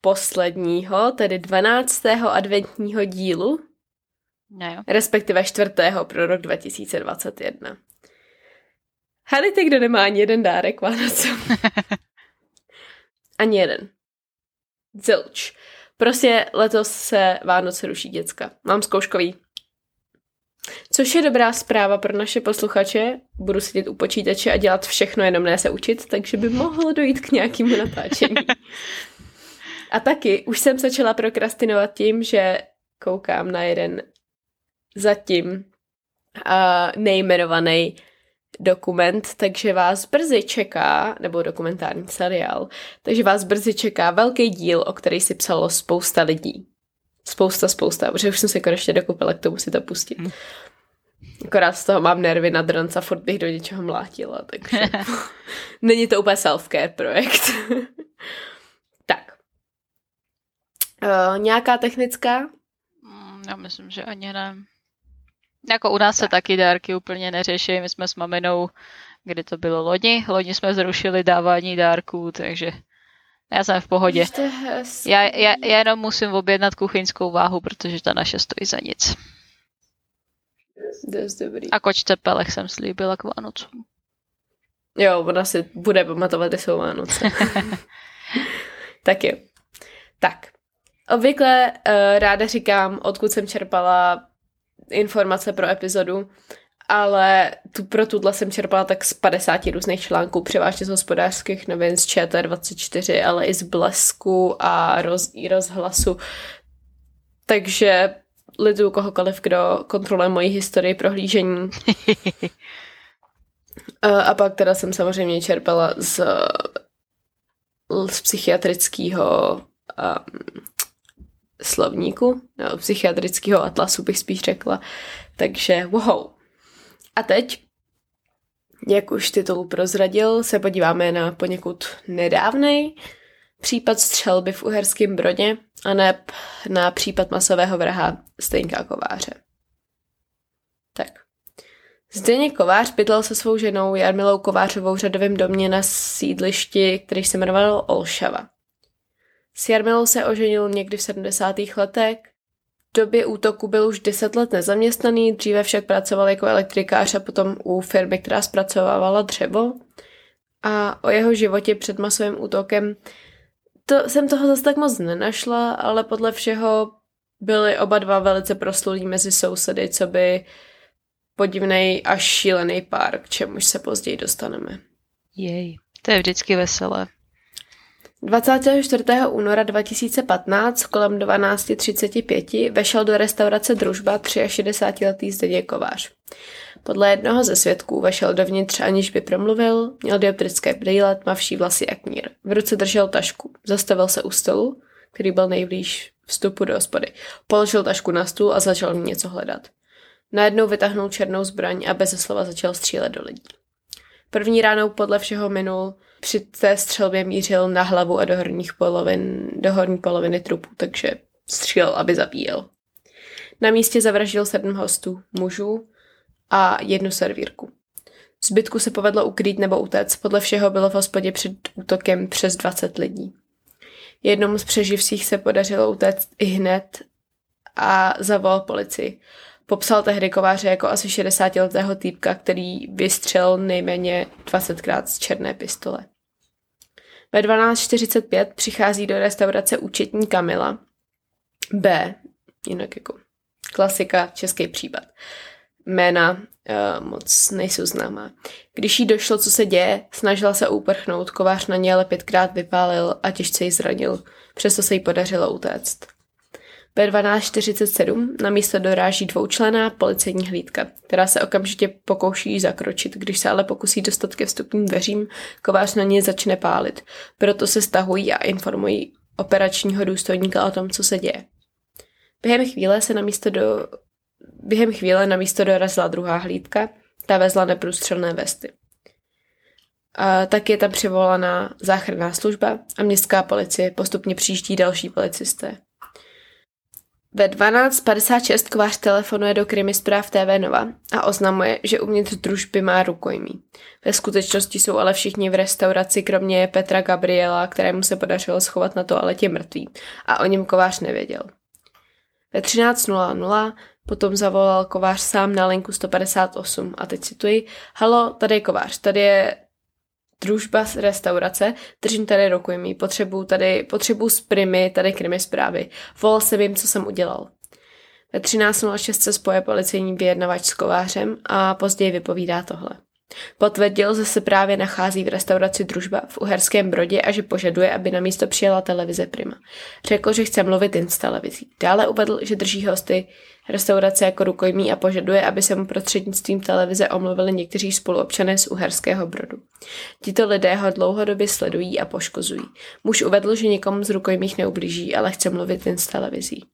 posledního, tedy 12. adventního dílu, No jo. respektive čtvrtého pro rok 2021. Hádejte, kdo nemá ani jeden dárek Vánocům. ani jeden. Zilč. Prostě letos se Vánoce ruší děcka. Mám zkouškový. Což je dobrá zpráva pro naše posluchače. Budu sedět u počítače a dělat všechno, jenom ne se učit, takže by mohlo dojít k nějakému natáčení. A taky už jsem začala prokrastinovat tím, že koukám na jeden zatím uh, nejmenovaný dokument, takže vás brzy čeká, nebo dokumentární seriál, takže vás brzy čeká velký díl, o který si psalo spousta lidí. Spousta, spousta, protože už jsem se konečně dokupila k tomu si to pustit. Hm. Akorát z toho mám nervy na dronc a furt bych do něčeho mlátila, takže není to úplně self-care projekt. Tak. Uh, nějaká technická? Mm, Já myslím, že ani ne. Jako u nás se taky dárky úplně neřeší. My jsme s maminou, kdy to bylo loni, loni jsme zrušili dávání dárků, takže já jsem v pohodě. Já, já, já jenom musím objednat kuchyňskou váhu, protože ta naše stojí za nic. Dost dobrý. A kočce pelech jsem slíbila k Vánocům. Jo, ona si bude pamatovat, že jsou Vánoce. tak jo. Tak. Obvykle uh, ráda říkám, odkud jsem čerpala informace pro epizodu, ale tu, pro tuhle jsem čerpala tak z 50 různých článků, převážně z hospodářských novin, z ČT24, ale i z Blesku a roz, i rozhlasu. Takže lidu kohokoliv, kdo kontroluje moji historii prohlížení. Eh, A pak teda jsem samozřejmě čerpala z, z psychiatrického um, slovníku, no, psychiatrického atlasu bych spíš řekla. Takže wow. A teď, jak už titul prozradil, se podíváme na poněkud nedávnej případ střelby v Uherském Brodě a neb na případ masového vraha Stejnka Kováře. Tak. Zdeněk Kovář bydlel se svou ženou Jarmilou Kovářovou v řadovém domě na sídlišti, který se jmenoval Olšava. S Jarmilou se oženil někdy v 70. letech. V době útoku byl už 10 let nezaměstnaný, dříve však pracoval jako elektrikář a potom u firmy, která zpracovávala dřevo. A o jeho životě před masovým útokem to jsem toho zase tak moc nenašla, ale podle všeho byli oba dva velice proslulí mezi sousedy, co by podivnej až šílený pár, k čemuž se později dostaneme. Jej. To je vždycky veselé. 24. února 2015 kolem 12.35 vešel do restaurace Družba 63-letý Zdeněk Kovář. Podle jednoho ze svědků vešel dovnitř, aniž by promluvil, měl dioptrické brýle, tmavší vlasy a knír. V ruce držel tašku. Zastavil se u stolu, který byl nejblíž vstupu do hospody. Položil tašku na stůl a začal v něco hledat. Najednou vytáhnul černou zbraň a bez slova začal střílet do lidí. První ránou podle všeho minul, při té střelbě mířil na hlavu a do horních polovin, do horní poloviny trupu, takže střílel, aby zabíjel. Na místě zavraždil sedm hostů, mužů a jednu servírku. Zbytku se povedlo ukrýt nebo utéct, podle všeho bylo v hospodě před útokem přes 20 lidí. Jednomu z přeživších se podařilo utéct i hned a zavolal policii. Popsal tehdy kováře jako asi 60-letého týpka, který vystřelil nejméně 20krát z černé pistole. Ve 12.45 přichází do restaurace účetní Kamila. B, jinak jako klasika, český případ. Jména uh, moc nejsou známá. Když jí došlo, co se děje, snažila se uprchnout, kovář na ně ale pětkrát vypálil a těžce ji zranil. Přesto se jí podařilo utéct. Ve 12.47 na místo doráží dvoučlená policejní hlídka, která se okamžitě pokouší zakročit, když se ale pokusí dostat ke vstupním dveřím, kovář na ně začne pálit. Proto se stahují a informují operačního důstojníka o tom, co se děje. Během chvíle se na místo do, během chvíle na místo dorazila druhá hlídka, ta vezla neprůstřelné vesty. A tak je tam přivolaná záchranná služba a městská policie postupně přijíždí další policisté. Ve 12.56 kovář telefonuje do Krymy zpráv TV Nova a oznamuje, že uvnitř družby má rukojmí. Ve skutečnosti jsou ale všichni v restauraci, kromě Petra Gabriela, kterému se podařilo schovat na toaletě mrtvý a o něm kovář nevěděl. Ve 13.00 potom zavolal kovář sám na linku 158 a teď cituji, halo, tady je kovář, tady je družba z restaurace, držím tady rukojmí, potřebuju tady, potřebuju z primy, tady krimi zprávy. Volal jsem jim, co jsem udělal. Ve 13.06 se spoje policejní vyjednavač s kovářem a později vypovídá tohle. Potvrdil, že se právě nachází v restauraci Družba v Uherském Brodě a že požaduje, aby na místo přijela televize Prima. Řekl, že chce mluvit jen s televizí. Dále uvedl, že drží hosty restaurace jako rukojmí a požaduje, aby se mu prostřednictvím televize omluvili někteří spoluobčané z Uherského Brodu. Tito lidé ho dlouhodobě sledují a poškozují. Muž uvedl, že nikomu z rukojmích neublíží, ale chce mluvit jen s televizí.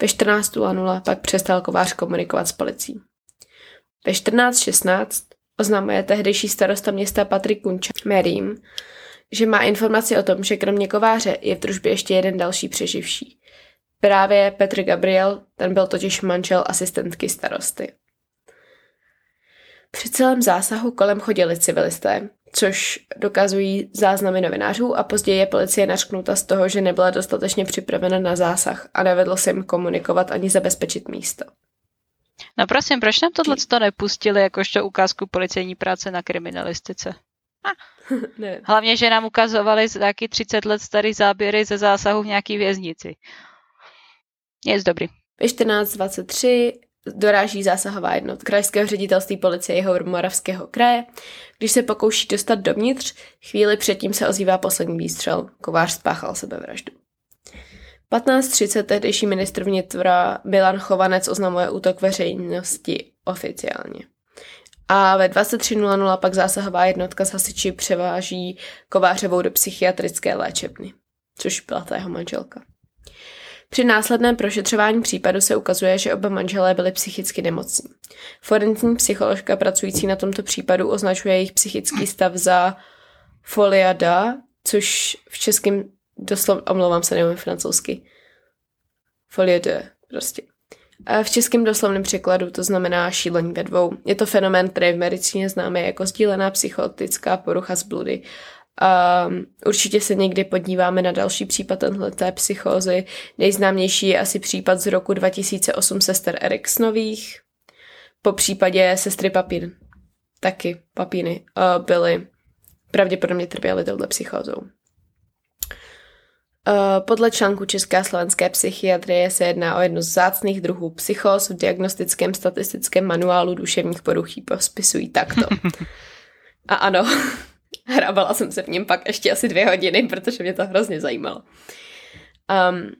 Ve 14.00 pak přestal kovář komunikovat s policií. Ve 14.16 oznamuje tehdejší starosta města Patrik Kunča médiím, že má informaci o tom, že kromě kováře je v družbě ještě jeden další přeživší. Právě Petr Gabriel, ten byl totiž manžel asistentky starosty. Při celém zásahu kolem chodili civilisté, což dokazují záznamy novinářů a později je policie nařknuta z toho, že nebyla dostatečně připravena na zásah a nevedlo se jim komunikovat ani zabezpečit místo. No prosím, proč nám tohle to nepustili jakožto ukázku policejní práce na kriminalistice? Ah. Hlavně, že nám ukazovali taky 30 let starý záběry ze zásahu v nějaký věznici. Je dobrý. Ve 14.23 doráží zásahová jednotka krajského ředitelství policie jeho Moravského kraje. Když se pokouší dostat dovnitř, chvíli předtím se ozývá poslední výstřel. Kovář spáchal sebevraždu. 15.30 tehdejší ministr vnitra Milan Chovanec oznamuje útok veřejnosti oficiálně. A ve 23.00 pak zásahová jednotka z hasiči převáží Kovářovou do psychiatrické léčebny, což byla ta jeho manželka. Při následném prošetřování případu se ukazuje, že oba manželé byli psychicky nemocní. Forenzní psycholožka pracující na tomto případu označuje jejich psychický stav za foliada, což v českém doslov, omlouvám se, nevím francouzsky. Folie de, prostě. A v českém doslovném překladu to znamená šílení ve dvou. Je to fenomén, který v medicíně známe jako sdílená psychotická porucha z bludy. A určitě se někdy podíváme na další případ té psychózy. Nejznámější je asi případ z roku 2008 sester Eriksnových. Po případě sestry Papín. Taky papíny byly pravděpodobně trpěly touhle psychózou. Eh, podle článku České a slovenské psychiatrie se jedná o jednu z zácných druhů psychos v diagnostickém statistickém manuálu duševních poruchí pospisují takto. A ano, hrabala jsem se v něm pak ještě asi dvě hodiny, protože mě to hrozně zajímalo. Um,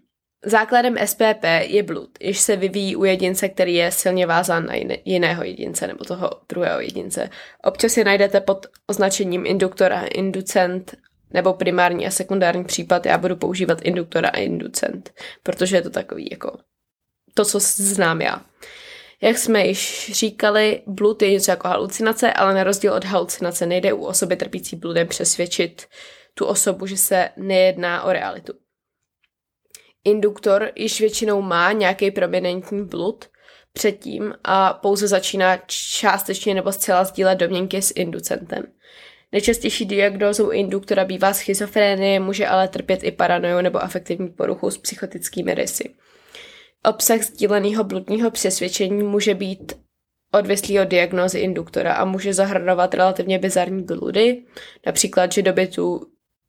základem SPP je blud, jež se vyvíjí u jedince, který je silně vázán na jiného jedince nebo toho druhého jedince. Občas je najdete pod označením induktor a inducent nebo primární a sekundární případ, já budu používat induktora a inducent, protože je to takový jako to, co znám já. Jak jsme již říkali, blud je něco jako halucinace, ale na rozdíl od halucinace nejde u osoby trpící bludem přesvědčit tu osobu, že se nejedná o realitu. Induktor již většinou má nějaký prominentní blud předtím a pouze začíná částečně nebo zcela sdílet domněnky s inducentem. Nejčastější diagnózou induktora bývá schizofrenie, může ale trpět i paranoju nebo afektivní poruchu s psychotickými rysy. Obsah sdíleného bludního přesvědčení může být odvislý od diagnózy induktora a může zahrnovat relativně bizarní bludy, například, že do bytu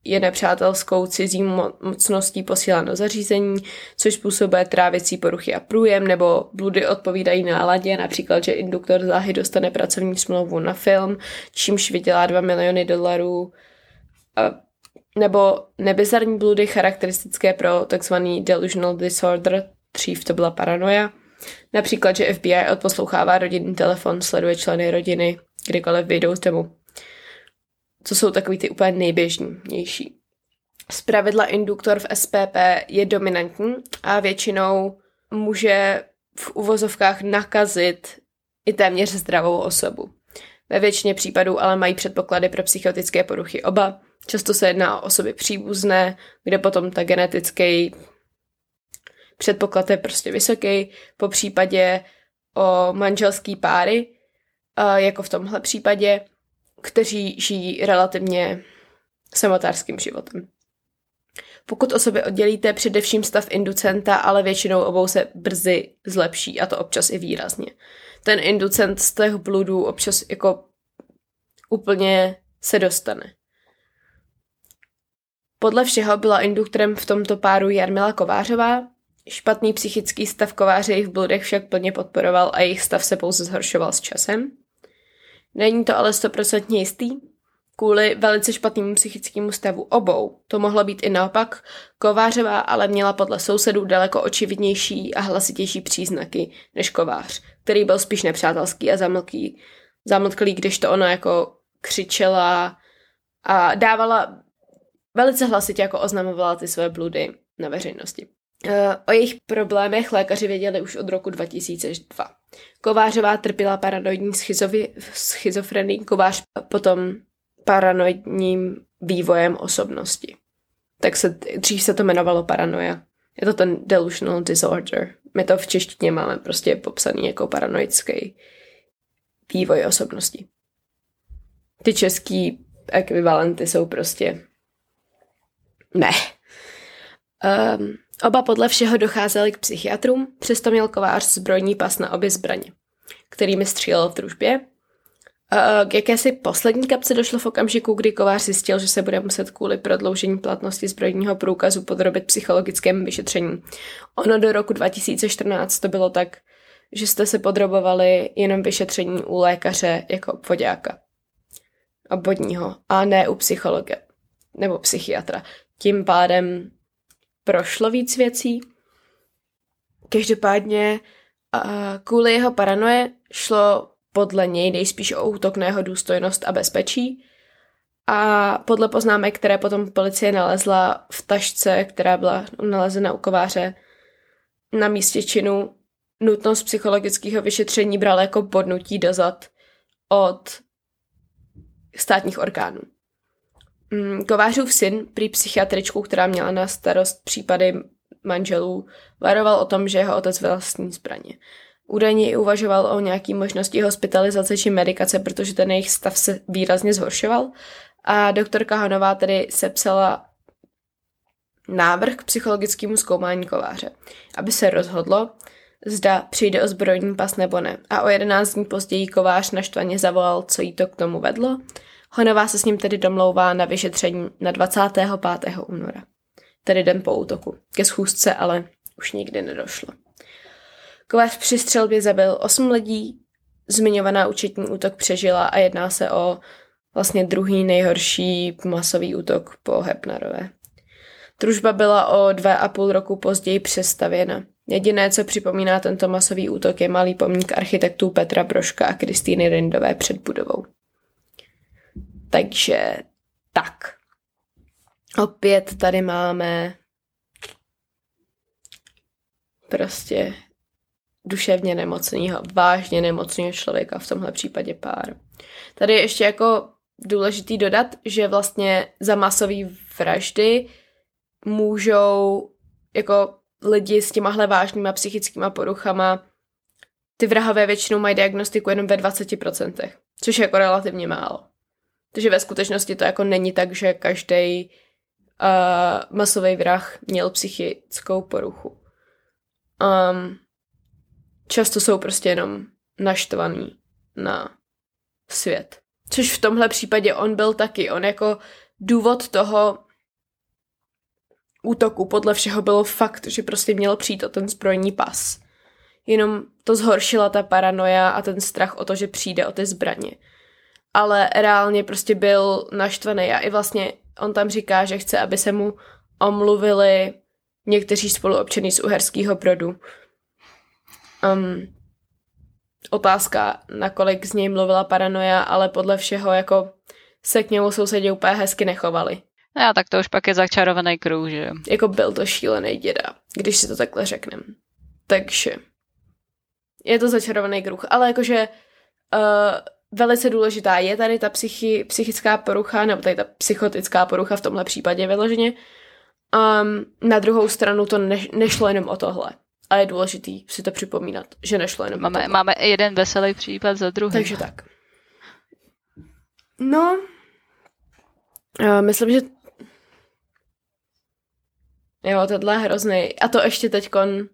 je nepřátelskou cizí mocností posíláno zařízení, což způsobuje trávicí poruchy a průjem, nebo bludy odpovídají náladě, například, že induktor záhy dostane pracovní smlouvu na film, čímž vydělá 2 miliony dolarů, nebo nebizarní bludy charakteristické pro takzvaný delusional disorder, dřív to byla paranoia, například, že FBI odposlouchává rodinný telefon, sleduje členy rodiny, kdykoliv vyjdou z domu co jsou takový ty úplně nejběžnější. Zpravidla induktor v SPP je dominantní a většinou může v uvozovkách nakazit i téměř zdravou osobu. Ve většině případů ale mají předpoklady pro psychotické poruchy oba. Často se jedná o osoby příbuzné, kde potom ta genetický předpoklad je prostě vysoký. Po případě o manželský páry, jako v tomhle případě, kteří žijí relativně samotárským životem. Pokud o sobě oddělíte především stav inducenta, ale většinou obou se brzy zlepší a to občas i výrazně. Ten inducent z těch bludů občas jako úplně se dostane. Podle všeho byla induktorem v tomto páru Jarmila Kovářová. Špatný psychický stav kováře jejich v bludech však plně podporoval a jejich stav se pouze zhoršoval s časem. Není to ale stoprocentně jistý, kvůli velice špatnému psychickému stavu obou. To mohlo být i naopak. Kovářová ale měla podle sousedů daleko očividnější a hlasitější příznaky než kovář, který byl spíš nepřátelský a zamlklý, zamlklý, když to ona jako křičela a dávala velice hlasitě jako oznamovala ty své bludy na veřejnosti. E, o jejich problémech lékaři věděli už od roku 2002. Kovářová trpěla paranoidní schizofrení, Kovář potom paranoidním vývojem osobnosti. Tak se, dřív se to jmenovalo paranoia. Je to ten delusional disorder. My to v češtině máme prostě popsaný jako paranoidský vývoj osobnosti. Ty český ekvivalenty jsou prostě ne. Um, oba podle všeho docházeli k psychiatrům, přesto měl kovář zbrojní pas na obě zbraně, kterými střílel v družbě k jakési poslední kapce došlo v okamžiku, kdy kovář zjistil, že se bude muset kvůli prodloužení platnosti zbrojního průkazu podrobit psychologickému vyšetření. Ono do roku 2014 to bylo tak, že jste se podrobovali jenom vyšetření u lékaře jako obvodáka. Obvodního, a ne u psychologa nebo psychiatra. Tím pádem prošlo víc věcí. Každopádně kvůli jeho paranoje šlo podle něj nejspíš o útok na jeho důstojnost a bezpečí. A podle poznámek, které potom policie nalezla v tašce, která byla nalezena u kováře na místě činu, nutnost psychologického vyšetření bral jako podnutí dozad od státních orgánů. Mm, Kovářův syn, prý psychiatričku, která měla na starost případy manželů, varoval o tom, že jeho otec vlastní zbraně. Údajně i uvažoval o nějaké možnosti hospitalizace či medikace, protože ten jejich stav se výrazně zhoršoval. A doktorka Hanová tedy sepsala návrh k psychologickému zkoumání kováře, aby se rozhodlo, zda přijde o zbrojní pas nebo ne. A o 11 dní později kovář naštvaně zavolal, co jí to k tomu vedlo. Honová se s ním tedy domlouvá na vyšetření na 25. února, tedy den po útoku. Ke schůzce ale už nikdy nedošlo. Kovář při střelbě zabil 8 lidí, zmiňovaná účetní útok přežila a jedná se o vlastně druhý nejhorší masový útok po Hepnarové. Družba byla o dva a půl roku později přestavěna. Jediné, co připomíná tento masový útok, je malý pomník architektů Petra Broška a Kristýny Rindové před budovou. Takže tak. Opět tady máme prostě duševně nemocného, vážně nemocného člověka, v tomhle případě pár. Tady je ještě jako důležitý dodat, že vlastně za masové vraždy můžou jako lidi s těmahle vážnýma psychickýma poruchama ty vrahové většinou mají diagnostiku jenom ve 20%, což je jako relativně málo. Takže ve skutečnosti to jako není tak, že každý uh, masový vrah měl psychickou poruchu. Um, často jsou prostě jenom naštvaný na svět. Což v tomhle případě on byl taky. On jako důvod toho útoku podle všeho bylo fakt, že prostě měl přijít o ten zbrojní pas. Jenom to zhoršila ta paranoja a ten strach o to, že přijde o ty zbraně. Ale reálně prostě byl naštvaný a i vlastně on tam říká, že chce, aby se mu omluvili někteří spoluobčany z Uherského Brodu, Um, otázka, nakolik z něj mluvila paranoja, ale podle všeho jako se k němu sousedě úplně hezky nechovali. No, tak to už pak je začarovaný kruh, že Jako byl to šílený děda, když si to takhle řeknem. Takže je to začarovaný kruh, ale jakože uh, velice důležitá je tady ta psychi, psychická porucha, nebo tady ta psychotická porucha v tomhle případě vyloženě. Um, na druhou stranu to ne, nešlo jenom o tohle. A je důležitý si to připomínat, že nešlo jenom máme, o tohle. máme jeden veselý případ za druhým. Takže tak. No, uh, myslím, že jo, tohle je hrozný. A to ještě teďkon,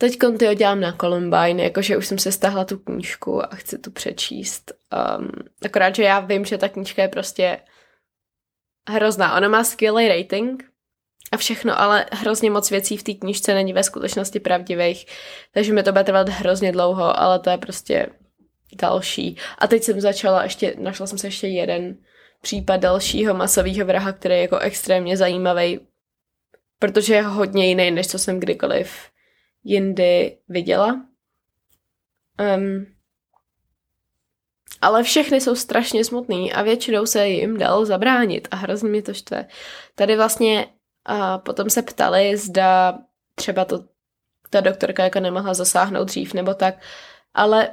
teďkon ty dělám na Columbine, jakože už jsem se stáhla tu knížku a chci tu přečíst. Um, akorát, že já vím, že ta knížka je prostě hrozná. Ona má skvělý rating a všechno, ale hrozně moc věcí v té knížce není ve skutečnosti pravdivých, takže mi to bude trvat hrozně dlouho, ale to je prostě další. A teď jsem začala ještě, našla jsem se ještě jeden případ dalšího masového vraha, který je jako extrémně zajímavý, protože je hodně jiný, než co jsem kdykoliv jindy viděla. Um, ale všechny jsou strašně smutný a většinou se jim dalo zabránit a hrozně mě to štve. Tady vlastně a potom se ptali, zda třeba to ta doktorka jako nemohla zasáhnout dřív nebo tak, ale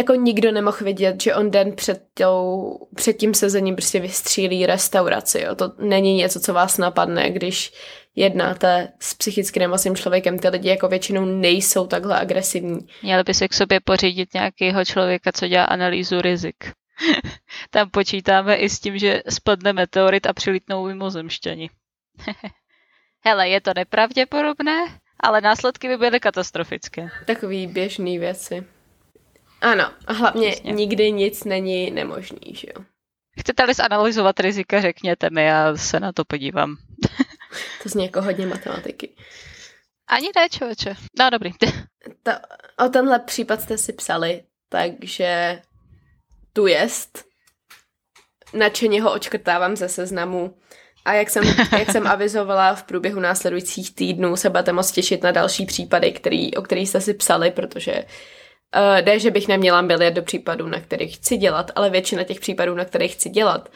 jako nikdo nemohl vědět, že on den před, tou, před tím sezením prostě vystřílí restauraci. Jo. To není něco, co vás napadne, když jednáte s psychicky nemocným člověkem. Ty lidi jako většinou nejsou takhle agresivní. Měli by si k sobě pořídit nějakého člověka, co dělá analýzu rizik. Tam počítáme i s tím, že spadne meteorit a přilítnou mimozemšťani. Hele, je to nepravděpodobné, ale následky by byly katastrofické. Takový běžný věci. Ano, a hlavně Přesně. nikdy nic není nemožný, že jo? Chcete-li zanalizovat rizika, řekněte mi, já se na to podívám. to zní jako hodně matematiky. Ani ne, člověče. No, dobrý. To, o tenhle případ jste si psali, takže tu jest. Načeně ho očkrtávám ze seznamu. A jak jsem, jak jsem avizovala v průběhu následujících týdnů, se budete moc těšit na další případy, který, o kterých jste si psali, protože Uh, ne, že bych neměla miliard do případů, na kterých chci dělat, ale většina těch případů, na kterých chci dělat,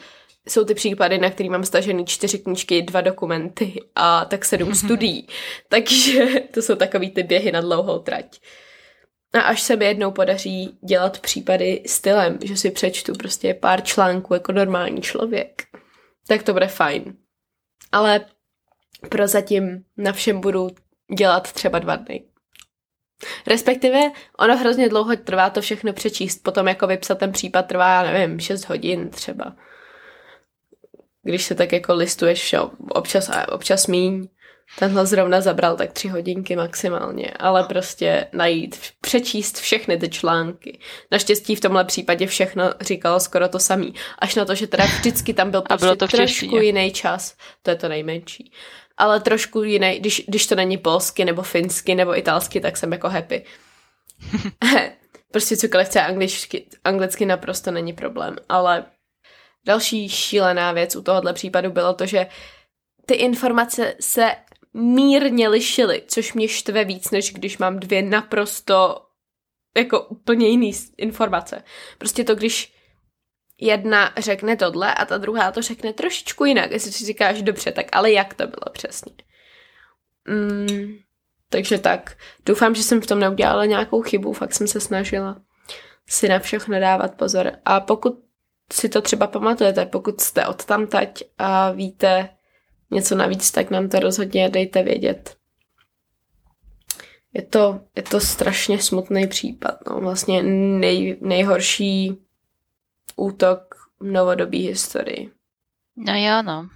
jsou ty případy, na který mám stažený čtyři knížky, dva dokumenty a tak sedm studií. Takže to jsou takový ty běhy na dlouhou trať. A až se mi jednou podaří dělat případy stylem, že si přečtu prostě pár článků jako normální člověk, tak to bude fajn. Ale prozatím na všem budu dělat třeba dva dny. Respektive ono hrozně dlouho trvá to všechno přečíst, potom jako vypsat ten případ trvá, já nevím, 6 hodin třeba. Když se tak jako listuješ vše, občas občas míň. Tenhle zrovna zabral tak tři hodinky maximálně, ale prostě najít, přečíst všechny ty články. Naštěstí v tomhle případě všechno říkalo skoro to samý. Až na to, že teda vždycky tam byl prostě to trošku jiný čas. To je to nejmenší ale trošku jiný, když, když to není polsky nebo finsky nebo italsky, tak jsem jako happy. prostě cokoliv chce angličky, anglicky naprosto není problém, ale další šílená věc u tohohle případu bylo to, že ty informace se mírně lišily, což mě štve víc, než když mám dvě naprosto jako úplně jiný informace. Prostě to, když jedna řekne tohle a ta druhá to řekne trošičku jinak, jestli si říkáš dobře, tak ale jak to bylo přesně. Mm, takže tak. Doufám, že jsem v tom neudělala nějakou chybu, fakt jsem se snažila si na všechno dávat pozor. A pokud si to třeba pamatujete, pokud jste od tamtať a víte něco navíc, tak nám to rozhodně dejte vědět. Je to, je to strašně smutný případ. No. Vlastně nej, nejhorší útok v novodobí historii. No já no.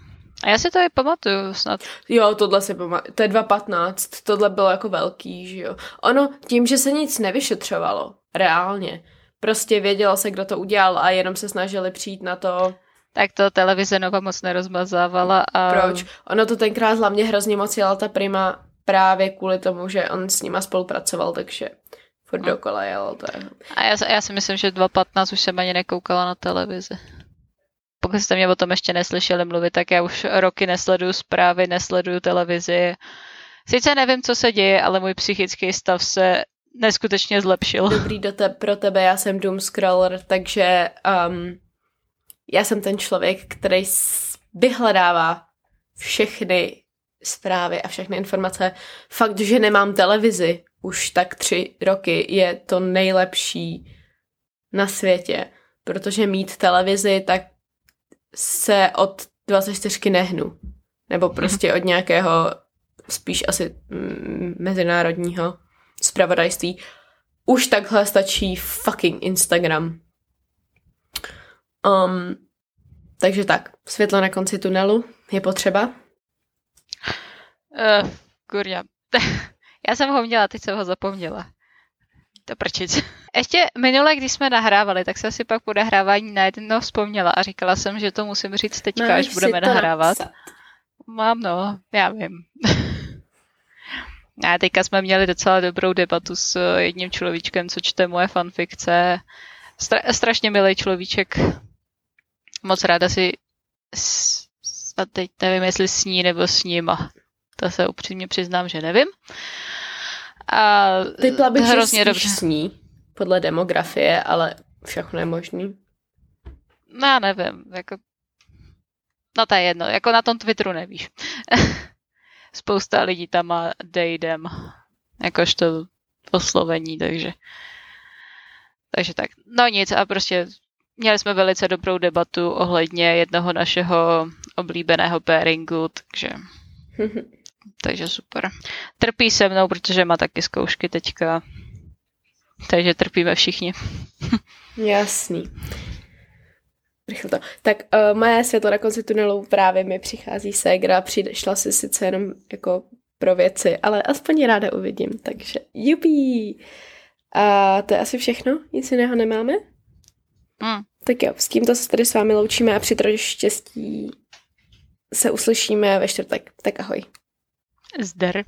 A já si to i pamatuju snad. Jo, tohle si pamatuju. To je 2.15. Tohle bylo jako velký, že jo. Ono, tím, že se nic nevyšetřovalo, reálně. Prostě vědělo se, kdo to udělal a jenom se snažili přijít na to, tak to televize Nova moc nerozmazávala. A... Proč? Ono to tenkrát hlavně hrozně moc jela ta prima právě kvůli tomu, že on s nima spolupracoval, takže furt no. dokola jelo to. Je. A já, já si myslím, že 2.15 už jsem ani nekoukala na televizi. Pokud jste mě o tom ještě neslyšeli mluvit, tak já už roky nesleduju zprávy, nesleduju televizi. Sice nevím, co se děje, ale můj psychický stav se neskutečně zlepšil. Dobrý do te- pro tebe, já jsem doom scroller, takže um, já jsem ten člověk, který vyhledává všechny zprávy a všechny informace. Fakt, že nemám televizi už tak tři roky, je to nejlepší na světě, protože mít televizi, tak se od 24 nehnu. Nebo prostě od nějakého spíš asi mm, mezinárodního zpravodajství. Už takhle stačí fucking Instagram. Um, takže tak, světlo na konci tunelu je potřeba. Uh, kurňa. Já jsem ho měla, teď jsem ho zapomněla. To prčic. Ještě minule, když jsme nahrávali, tak jsem si pak po nahrávání najednou vzpomněla a říkala jsem, že to musím říct teďka, Máš až budeme nahrávat. Napsat. Mám, no, já vím. A teďka jsme měli docela dobrou debatu s jedním človíčkem, co čte moje fanfikce. Stra- strašně milý človíček. Moc ráda si s- a teď nevím, jestli s ní nebo s ním. To se upřímně přiznám, že nevím. A Typla bych, hrozně že dobře. sní, podle demografie, ale všechno je možný. No já nevím, jako... No to je jedno, jako na tom Twitteru nevíš. Spousta lidí tam má dejdem, jakožto oslovení, takže... Takže tak. No nic a prostě měli jsme velice dobrou debatu ohledně jednoho našeho oblíbeného pairingu, takže takže super. Trpí se mnou, protože má taky zkoušky teďka. Takže trpíme všichni. Jasný. Rychle to. Tak uh, moje světlo na konci tunelu právě mi přichází ségra, přišla si sice jenom jako pro věci, ale aspoň ráda uvidím, takže jupí. A to je asi všechno, nic jiného nemáme? Mm. Tak jo, s tímto se tady s vámi loučíme a při štěstí se uslyšíme ve čtvrtek. Tak ahoj. Zdar.